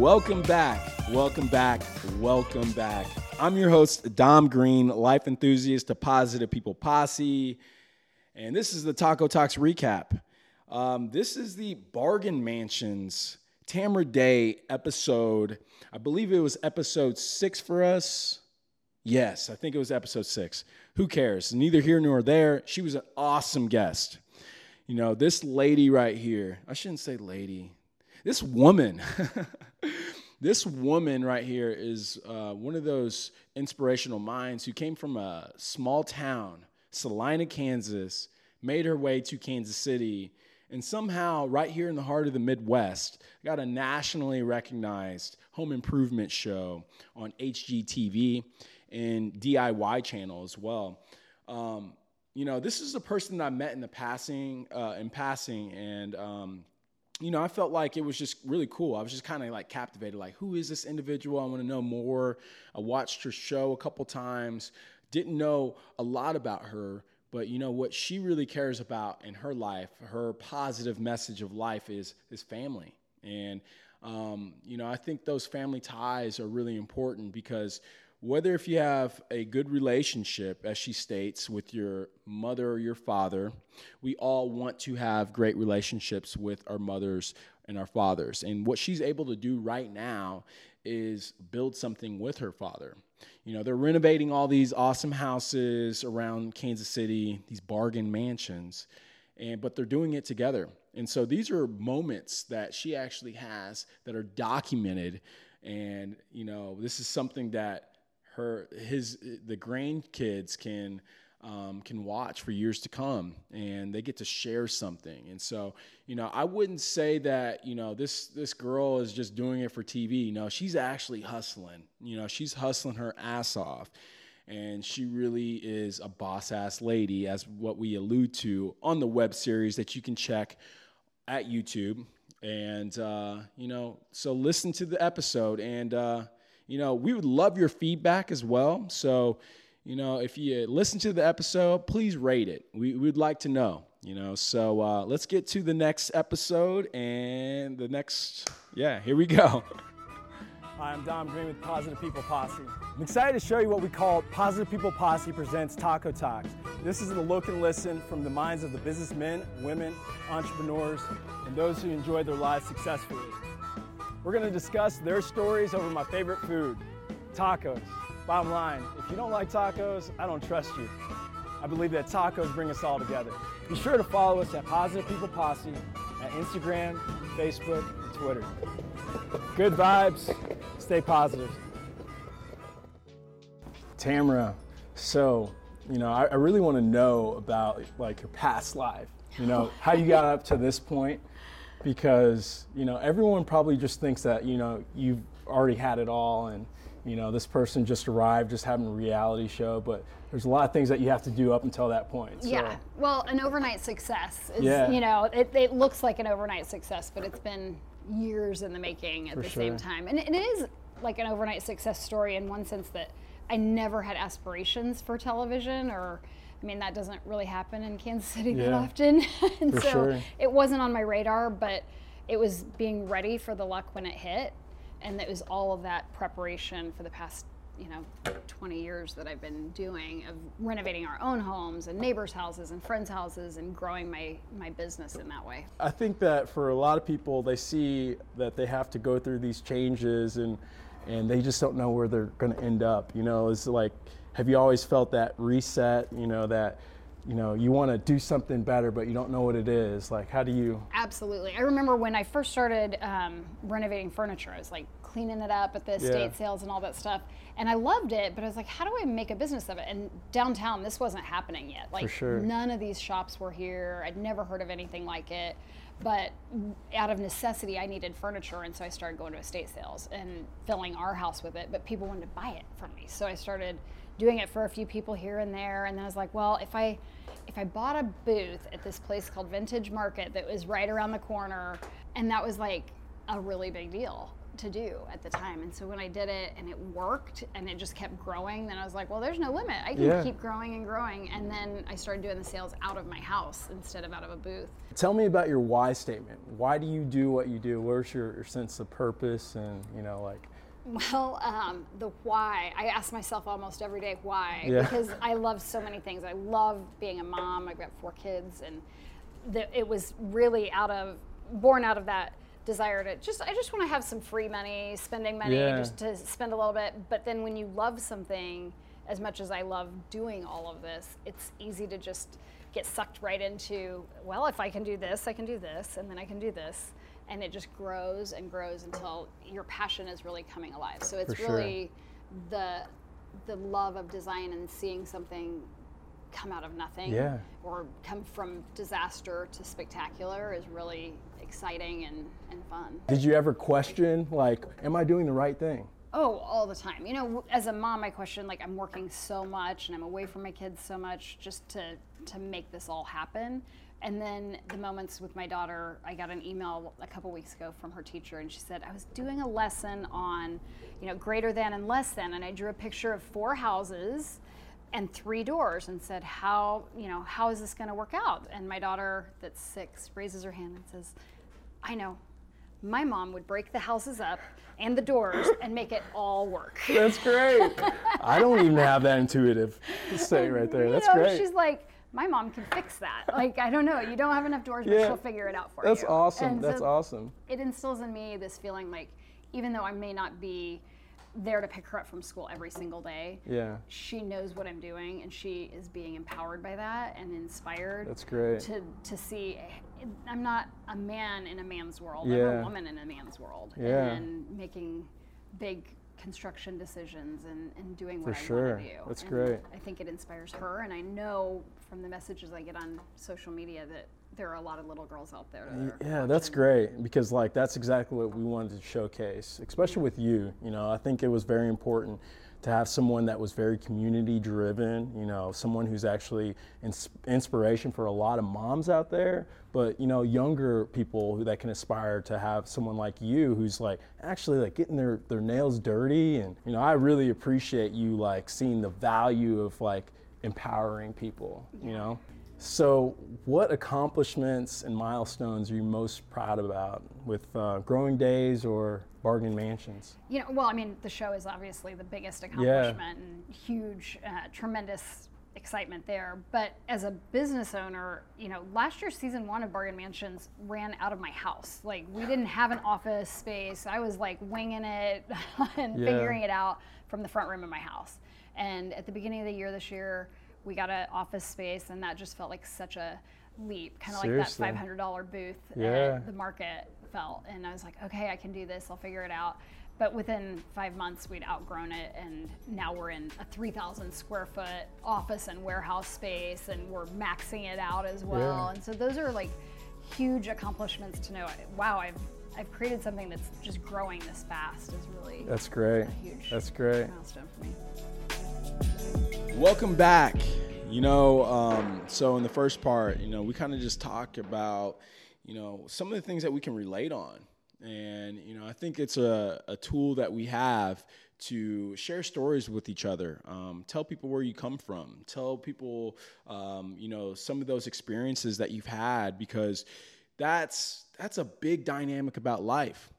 Welcome back. Welcome back. Welcome back. I'm your host, Dom Green, life enthusiast to Positive People Posse. And this is the Taco Talks recap. Um, this is the Bargain Mansions Tamara Day episode. I believe it was episode six for us. Yes, I think it was episode six. Who cares? Neither here nor there. She was an awesome guest. You know, this lady right here, I shouldn't say lady, this woman, this woman right here is uh, one of those inspirational minds who came from a small town, Salina, Kansas, made her way to Kansas City, and somehow, right here in the heart of the Midwest, got a nationally recognized home improvement show on HGTV and DIY channel as well. Um, you know, this is a person that I met in the passing, uh, in passing, and um, you know, I felt like it was just really cool. I was just kind of like captivated, like, who is this individual? I want to know more. I watched her show a couple times, didn't know a lot about her, but you know what she really cares about in her life, her positive message of life is is family. And um, you know, I think those family ties are really important because whether if you have a good relationship, as she states, with your mother or your father, we all want to have great relationships with our mothers and our fathers. And what she's able to do right now is build something with her father. You know, they're renovating all these awesome houses around Kansas City, these bargain mansions, and but they're doing it together. And so these are moments that she actually has that are documented and you know, this is something that her his the grandkids can um, can watch for years to come and they get to share something. And so you know i wouldn't say that you know this this girl is just doing it for tv no she's actually hustling. You know she's hustling her ass off. And she really is a boss ass lady as what we allude to on the web series that you can check at youtube. And uh, you know so listen to the episode and uh, you know, we would love your feedback as well. So, you know, if you listen to the episode, please rate it. We, would like to know, you know. So uh, let's get to the next episode and the next, yeah, here we go. Hi, I'm Dom Green with Positive People Posse. I'm excited to show you what we call Positive People Posse presents Taco Talks. This is the look and listen from the minds of the businessmen, women, entrepreneurs, and those who enjoy their lives successfully. We're to discuss their stories over my favorite food, tacos. Bottom line, if you don't like tacos, I don't trust you. I believe that tacos bring us all together. Be sure to follow us at Positive People Posse at Instagram, Facebook, and Twitter. Good vibes, stay positive. Tamara, so, you know, I, I really want to know about like your past life. You know, how you got up to this point because you know everyone probably just thinks that you know you've already had it all and you know this person just arrived just having a reality show but there's a lot of things that you have to do up until that point so. yeah well an overnight success is yeah. you know it, it, looks like an overnight success but it's been years in the making at For the sure. same time and it is like an overnight success story in one sense that i never had aspirations for television or I mean, that doesn't really happen in Kansas City yeah, that often. and so sure. it wasn't on my radar, but it was being ready for the luck when it hit. And it was all of that preparation for the past, you know, 20 years that I've been doing of renovating our own homes and neighbors' houses and friends' houses and growing my, my business in that way. I think that for a lot of people, they see that they have to go through these changes and, and they just don't know where they're going to end up. You know, it's like, have you always felt that reset, you know, that you know you want to do something better but you don't know what it is? Like how do you absolutely. I remember when i first started um, renovating furniture i was like cleaning it up at the estate yeah. sales and all that stuff and i loved it but i was like how do i make a business of it? And downtown this wasn't happening yet. Like sure. none of these shops were here. I'd never heard of anything like it but out of necessity i needed furniture and so i started going to estate sales and filling our house with it but people wanted to buy it from me so i started doing it for a few people here and there. And then I was like, well, if I if I bought a booth at this place called Vintage Market that was right around the corner, and that was like a really big deal to do at the time. And so when I did it and it worked and it just kept growing, then I was like, well, there's no limit. I can yeah. keep growing and growing. And then I started doing the sales out of my house instead of out of a booth. Tell me about your why statement. Why do you do what you do? Where's your, your sense of purpose and, you know, like, well, um, the why. I ask myself almost every day why yeah. because I love so many things. I love being a mom. I've got four kids, and the, it was really out of born out of that desire to just I just want to have some free money, spending money, yeah. just to spend a little bit. But then when you love something as much as I love doing all of this, it's easy to just get sucked right into. Well, if I can do this, I can do this, and then I can do this and it just grows and grows until your passion is really coming alive. So it's really the the love of design and seeing something come out of nothing yeah. or come from disaster to spectacular is really exciting and, and fun. Did you ever question like am I doing the right thing? Oh, all the time. You know, as a mom, I question like I'm working so much and I'm away from my kids so much just to to make this all happen. And then the moments with my daughter, I got an email a couple weeks ago from her teacher, and she said, I was doing a lesson on, you know, greater than and less than, and I drew a picture of four houses and three doors and said, How, you know, how is this going to work out? And my daughter, that's six, raises her hand and says, I know. My mom would break the houses up and the doors and make it all work. That's great. I don't even have that intuitive say right there. That's you know, great. She's like, my mom can fix that. Like, I don't know, you don't have enough doors, but yeah. she'll figure it out for That's you. That's awesome. And That's so awesome. It instills in me this feeling like, even though I may not be there to pick her up from school every single day, yeah, she knows what I'm doing, and she is being empowered by that and inspired. That's great. To to see, I'm not a man in a man's world. Yeah. I'm a woman in a man's world. Yeah. And making big construction decisions and, and doing what For I sure. want to do. That's and great. I think it inspires her, and I know from the messages I get on social media that there are a lot of little girls out there. That yeah, that's great because like that's exactly what we wanted to showcase, especially with you. You know, I think it was very important to have someone that was very community driven, you know, someone who's actually ins- inspiration for a lot of moms out there, but you know, younger people who that can aspire to have someone like you who's like actually like getting their, their nails dirty and you know, I really appreciate you like seeing the value of like empowering people, you know. So, what accomplishments and milestones are you most proud about with uh, Growing Days or Bargain Mansions? You know, well, I mean, the show is obviously the biggest accomplishment yeah. and huge, uh, tremendous excitement there. But as a business owner, you know, last year season one of Bargain Mansions ran out of my house. Like we didn't have an office space. I was like winging it and yeah. figuring it out from the front room of my house. And at the beginning of the year this year, we got an office space, and that just felt like such a leap, kind of like that five hundred dollar booth yeah. the market felt. And I was like, okay, I can do this. I'll figure it out. But within five months, we'd outgrown it, and now we're in a 3,000 square foot office and warehouse space, and we're maxing it out as well. Yeah. And so those are like huge accomplishments to know. Wow, I've I've created something that's just growing this fast. Is really that's great. huge that's great milestone for me. Welcome back. You know, um, so in the first part, you know, we kind of just talk about, you know, some of the things that we can relate on. And, you know, I think it's a, a tool that we have to share stories with each other, um, tell people where you come from, tell people, um, you know, some of those experiences that you've had, because that's that's a big dynamic about life.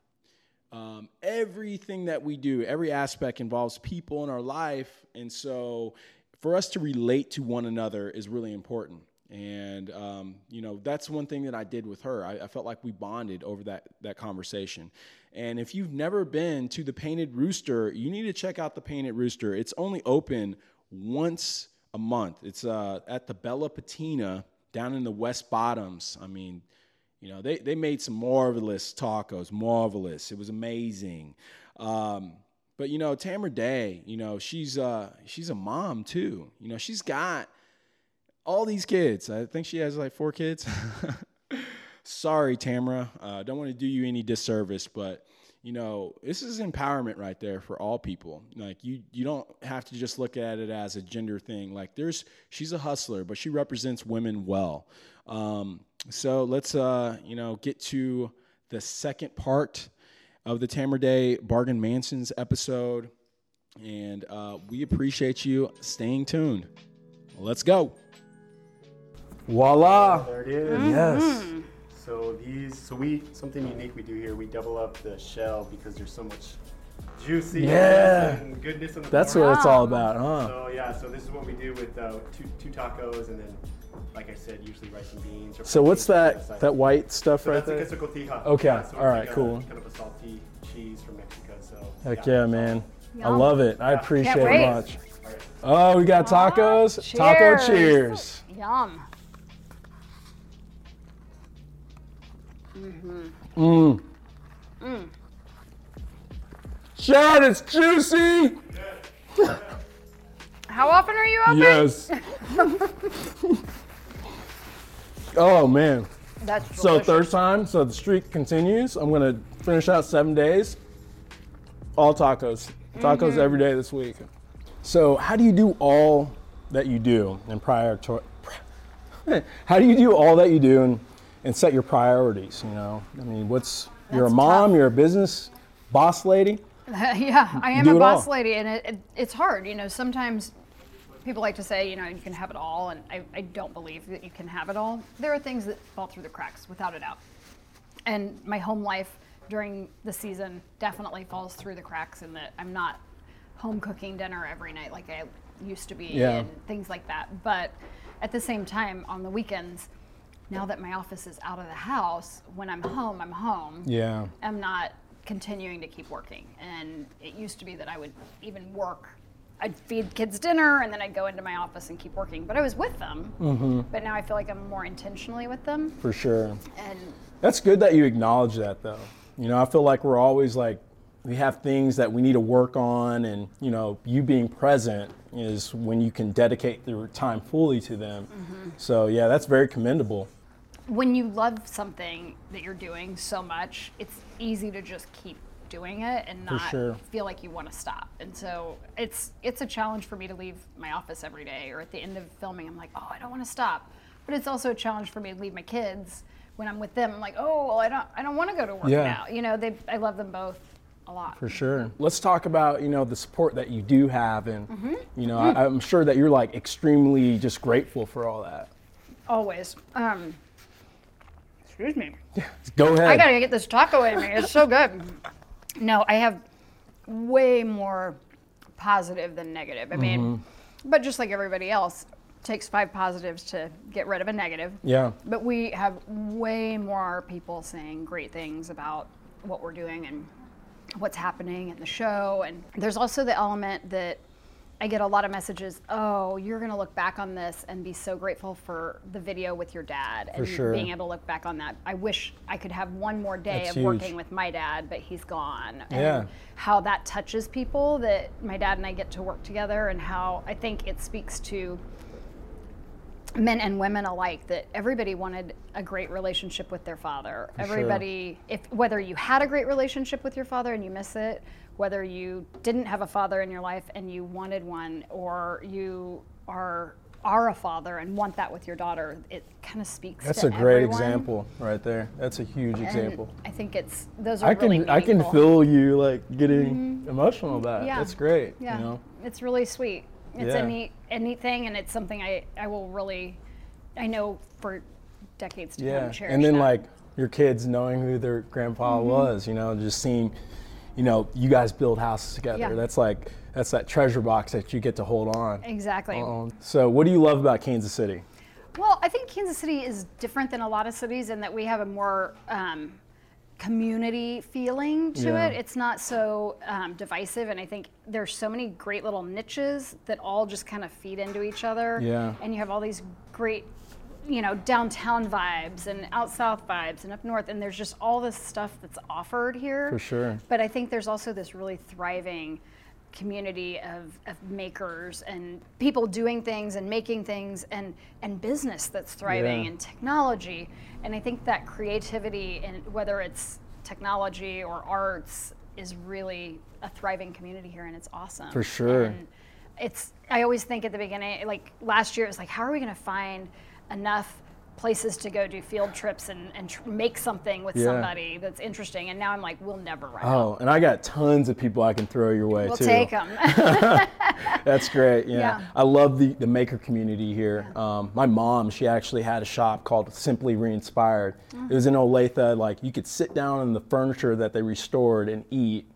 Um, everything that we do, every aspect involves people in our life. And so for us to relate to one another is really important. And, um, you know, that's one thing that I did with her. I, I, felt like we bonded over that, that conversation. And if you've never been to the Painted Rooster, you need to check out the Painted Rooster. It's only open once a month. It's uh, at the Bella Patina down in the West Bottoms. I mean, you know, they, they made some marvelous tacos, marvelous. It was amazing. Um, but you know, Tamara Day, you know, she's uh, she's a mom too. You know, she's got all these kids. I think she has like four kids. Sorry, Tamara. I uh, don't want to do you any disservice, but you know, this is empowerment right there for all people. Like you you don't have to just look at it as a gender thing. Like there's she's a hustler, but she represents women well. Um, so let's uh, you know get to the second part. Of the Tamara Day Bargain Mansions episode. And uh, we appreciate you staying tuned. Let's go. Voila. There it is. Mm-hmm. Yes. So these, so we something unique we do here. We double up the shell because there's so much juicy Yeah. and goodness in the That's bone. what it's all about, huh? So yeah, so this is what we do with uh, two two tacos and then, like I said, usually rice and beans. Or So what's protein that that white stuff So right that's there? a cotija. Okay, Yeah, so all it's right, like a- cool. kind of a salty cheese from Mexico. So Heck yeah, man. I love it. I appreciate Can't it wait. much. Oh, we got tacos. Aw, Taco cheers. cheers. Yum. Mm. Chad, it's juicy. How often are you open? Yes. oh man. That's So third time. So the streak continues. I'm gonna finish out seven days. All tacos. Tacos mm-hmm. every day this week. So how do you do all that you do and prior to? How do you do all that you do and, and set your priorities? You know, I mean, what's you're a mom, tough. you're a business boss lady. yeah, I am do a boss all. lady, and it, it, it's hard. You know, sometimes people like to say, you know, you can have it all, and I, I don't believe that you can have it all. There are things that fall through the cracks, without a doubt. And my home life during the season definitely falls through the cracks in that I'm not home cooking dinner every night like I used to be, Yeah. and things like that. But at the same time, on the weekends, now that my office is out of the house, when I'm home, I'm home. Yeah. I'm not continuing to keep working. And it used to be that I would even work. I'd feed kids dinner and then I'd go into my office and keep working. But I was with them. Mm-hmm. But now I feel like I'm more intentionally with them. For sure. And That's good that you acknowledge that though. You know, I feel like we're always like we have things that we need to work on and you know, you being present is when you can dedicate your time fully to them. So yeah, that's very commendable. when you love something that you're doing so much, it's easy to just keep doing it and not sure. feel like you want to stop. And so it's it's a challenge for me to leave my office every day or at the end of filming I'm like, "Oh, I don't want to stop." But it's also a challenge for me to leave my kids when I'm with them. I'm like, "Oh, well, I don't I don't want to go to work Yeah. now." You know, they I love them both a lot. For sure. Let's talk about, you know, the support that you do have and Mm-hmm. you know, I, I'm sure that you're like extremely just grateful for all that. Always. Um Excuse me. Go ahead. I gotta get this taco in me. It's so good. No, I have way more positive than negative. I mean, Mm-hmm. but just like everybody else, takes five positives to get rid of a negative. yeah. But we have way more people saying great things about what we're doing and what's happening in the show. And there's also the element that I get a lot of messages, oh, you're going to look back on this and be so grateful for the video with your dad and sure. being able to look back on that. I wish I could have one more day That's of working with my dad, but he's gone. And Yeah. how that touches people that my dad and I get to work together and how I think it speaks to men and women alike that everybody wanted a great relationship with their father. sure. everybody if whether you had a great relationship with your father and you miss it, whether you didn't have a father in your life and you wanted one or you are are a father and want that with your daughter, it kind of speaks to that. That's a great everyone. example right there. That's a huge And example. I think it's those are I can really I can feel you like getting emotional about it. Yeah. That's great. Yeah, You know? it's really sweet. It's Yeah. a neat, a neat thing, and it's something I, I will really, I know for decades to Yeah. come cherish. And then that. like your kids knowing who their grandpa Mm-hmm. was, you know, just seeing, you know, you guys build houses together. Yeah. That's like that's that treasure box that you get to hold on. exactly. Um, so what do you love about Kansas City? Well, I think Kansas City is different than a lot of cities in that we have a more um, community feeling to Yeah. it. It's not so um, divisive, and I think there's so many great little niches that all just kind of feed into each other. Yeah. And you have all these great, you know, downtown vibes and out south vibes and up north, and there's just all this stuff that's offered here. For sure. But I think there's also this really thriving community of, of makers and people doing things and making things and, and business that's thriving Yeah. and technology. And I think that creativity and whether it's technology or arts is really a thriving community here and it's awesome. For sure. And it's I always think at the beginning, like last year it was like, how are we gonna find enough places to go do field trips and, and tr- make something with yeah. somebody that's interesting. And now I'm like, we'll never run Oh, and I got tons of people I can throw your way we'll too. take them. that's great. Yeah. yeah. I love the, the maker community here. Yeah. Um, my mom, she actually had a shop called Simply Reinspired. Mm-hmm. It was in Olathe. Like you could sit down in the furniture that they restored and eat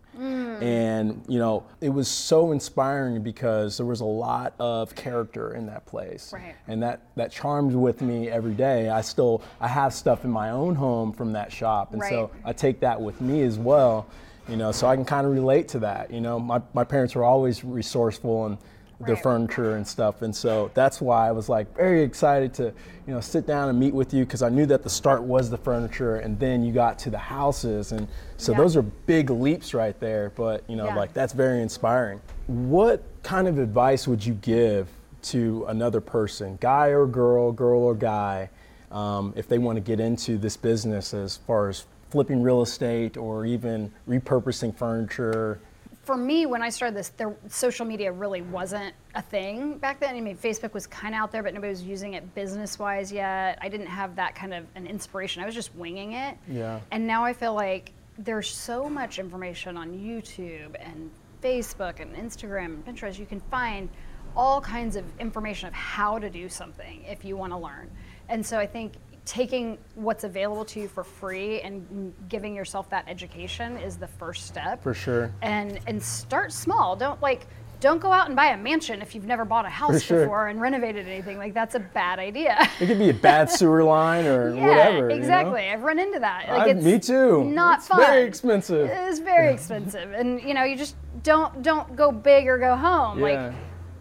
Mm. And, you know, it was so inspiring because there was a lot of character in that place. Right. And that, that charmed with me every day. I still, I have stuff in my own home from that shop. And right. so I take that with me as well, you know, so I can kind of relate to that. You know, my, my parents were always resourceful and, their furniture and stuff. And so that's why I was like very excited to, you know, sit down and meet with you because I knew that the start was the furniture and then you got to the houses. And so yeah. those are big leaps right there. But, you know, yeah. like that's very inspiring. What kind of advice would you give to another person, guy or girl, girl or guy, um, if they want to get into this business as far as flipping real estate or even repurposing furniture? For me, when I started this, there, social media really wasn't a thing back then. I mean, Facebook was kind of out there, but nobody was using it business wise yet. I didn't have that kind of an inspiration. I was just winging it. Yeah. And now I feel like there's so much information on YouTube and Facebook and Instagram and Pinterest. You can find all kinds of information of how to do something if you want to learn. And so I think taking what's available to you for free and giving yourself that education is the first step. For sure. And and start small. Don't like don't go out and buy a mansion if you've never bought a house sure. before and renovated anything. Like that's a bad idea. It could be a bad sewer line or yeah, whatever. Exactly. You know? I've run into that. Like I, me too. Not it's fun. Very expensive. It is very expensive, and you know you just don't don't go big or go home. Yeah. Like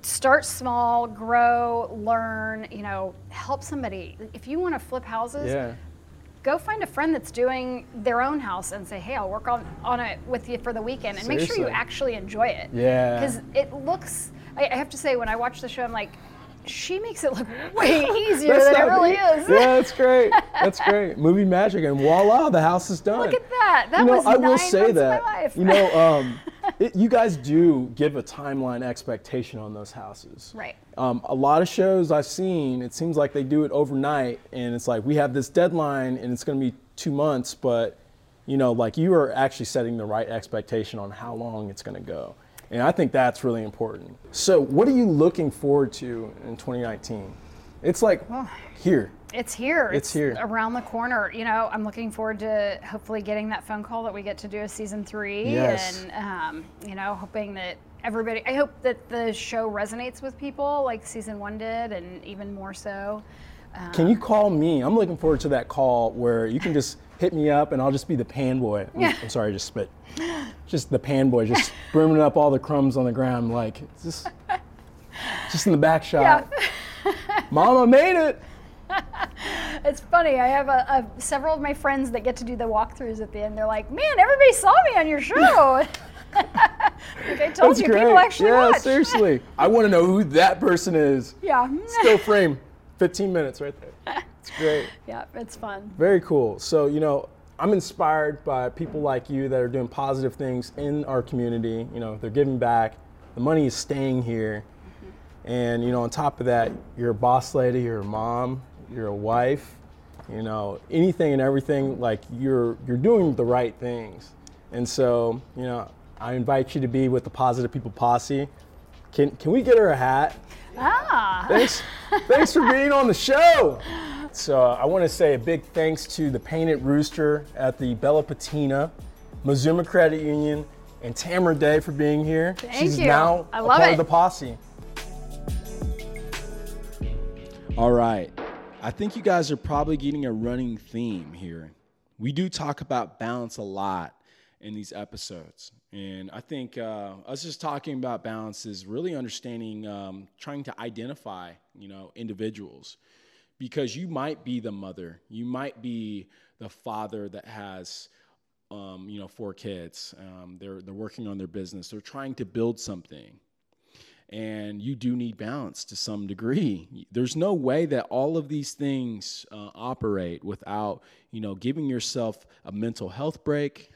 start small, grow, learn, you know, help somebody. If you want to flip houses, yeah. go find a friend that's doing their own house and say, hey, I'll work on, on it with you for the weekend and Seriously. make sure you actually enjoy it. Yeah. Because it looks, I, I have to say, when I watch the show, I'm like, she makes it look way easier than it really is. Yeah, that's great. That's great. Movie magic, and voila, the house is done. Look at that. That you know, was I will say that. You know, um, it, you guys do give a timeline expectation on those houses. Right. Um, a lot of shows I've seen, it seems like they do it overnight, and it's like we have this deadline, and it's going to be two months, but you know, like you are actually setting the right expectation on how long it's going to go. And I think that's really important. So, what are you looking forward to in 2019? It's like well, here. It's here. It's, it's, here. Around the corner. You know, I'm looking forward to hopefully getting that phone call that we get to do a season three. Yes. And, um, you know, hoping that everybody, I hope that the show resonates with people like season one did and even more so. Um, Can you call me? I'm looking forward to that call where you can just hit me up and I'll just be the pan boy. I'm, I'm sorry, I just spit. Just the pan boy, just brimming up all the crumbs on the ground, like just, just in the back shot. Yeah. Mama made it. it's funny. I have a, a, several of my friends that get to do the walkthroughs at the end. They're like, "Man, everybody saw me on your show." like I told That's you, great. people actually yeah, watch. seriously. I want to know who that person is. Yeah. Still frame. 15 minutes right there. It's great. yeah, it's fun. Very cool. So, you know, I'm inspired by people like you that are doing positive things in our community. You know, they're giving back. The money is staying here. Mm-hmm. And, you know, on top of that, you're a boss lady, you're a mom, you're a wife, you know, anything and everything, like you're you're doing the right things. And so, you know, I invite you to be with the Positive People Posse. Can can we get her a hat? Ah. Thanks, thanks for being on the show. So uh, I want to say a big thanks to the Painted Rooster at the Bella Patina, Mazuma Credit Union, and Tamara Day for being here. Thank She's you. now I a love part it. of the posse. All right. I think you guys are probably getting a running theme here. We do talk about balance a lot in these episodes. And I think uh, us just talking about balance is really understanding, um, trying to identify, you know, individuals, because you might be the mother, you might be the father that has, um, you know, four kids. Um, they're they're working on their business. They're trying to build something, and you do need balance to some degree. There's no way that all of these things uh, operate without, you know, giving yourself a mental health break,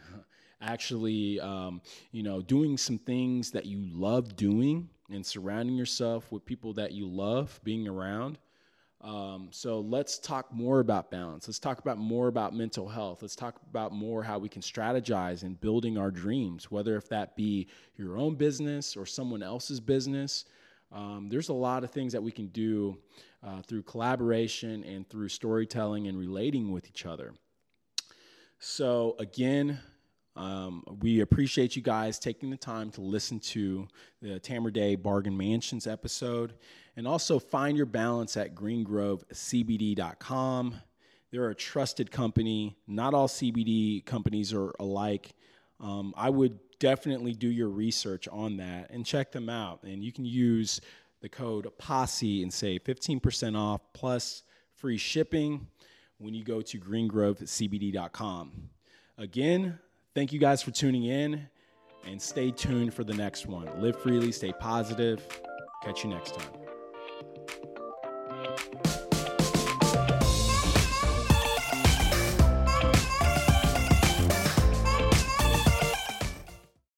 actually, um, you know, doing some things that you love doing and surrounding yourself with people that you love being around. Um, so let's talk more about balance. Let's talk about more about mental health. Let's talk about more how we can strategize in building our dreams, whether if that be your own business or someone else's business. Um, there's a lot of things that we can do uh, through collaboration and through storytelling and relating with each other. So again, um, we appreciate you guys taking the time to listen to the Tamara Day Bargain Mansions episode. And also find your balance at greengrovecbd.com. They're a trusted company. Not all CBD companies are alike. Um, I would definitely do your research on that and check them out. And you can use the code POSSE and save 15% off plus free shipping when you go to greengrovecbd.com. Again, thank you guys for tuning in and stay tuned for the next one. Live freely, stay positive. Catch you next time.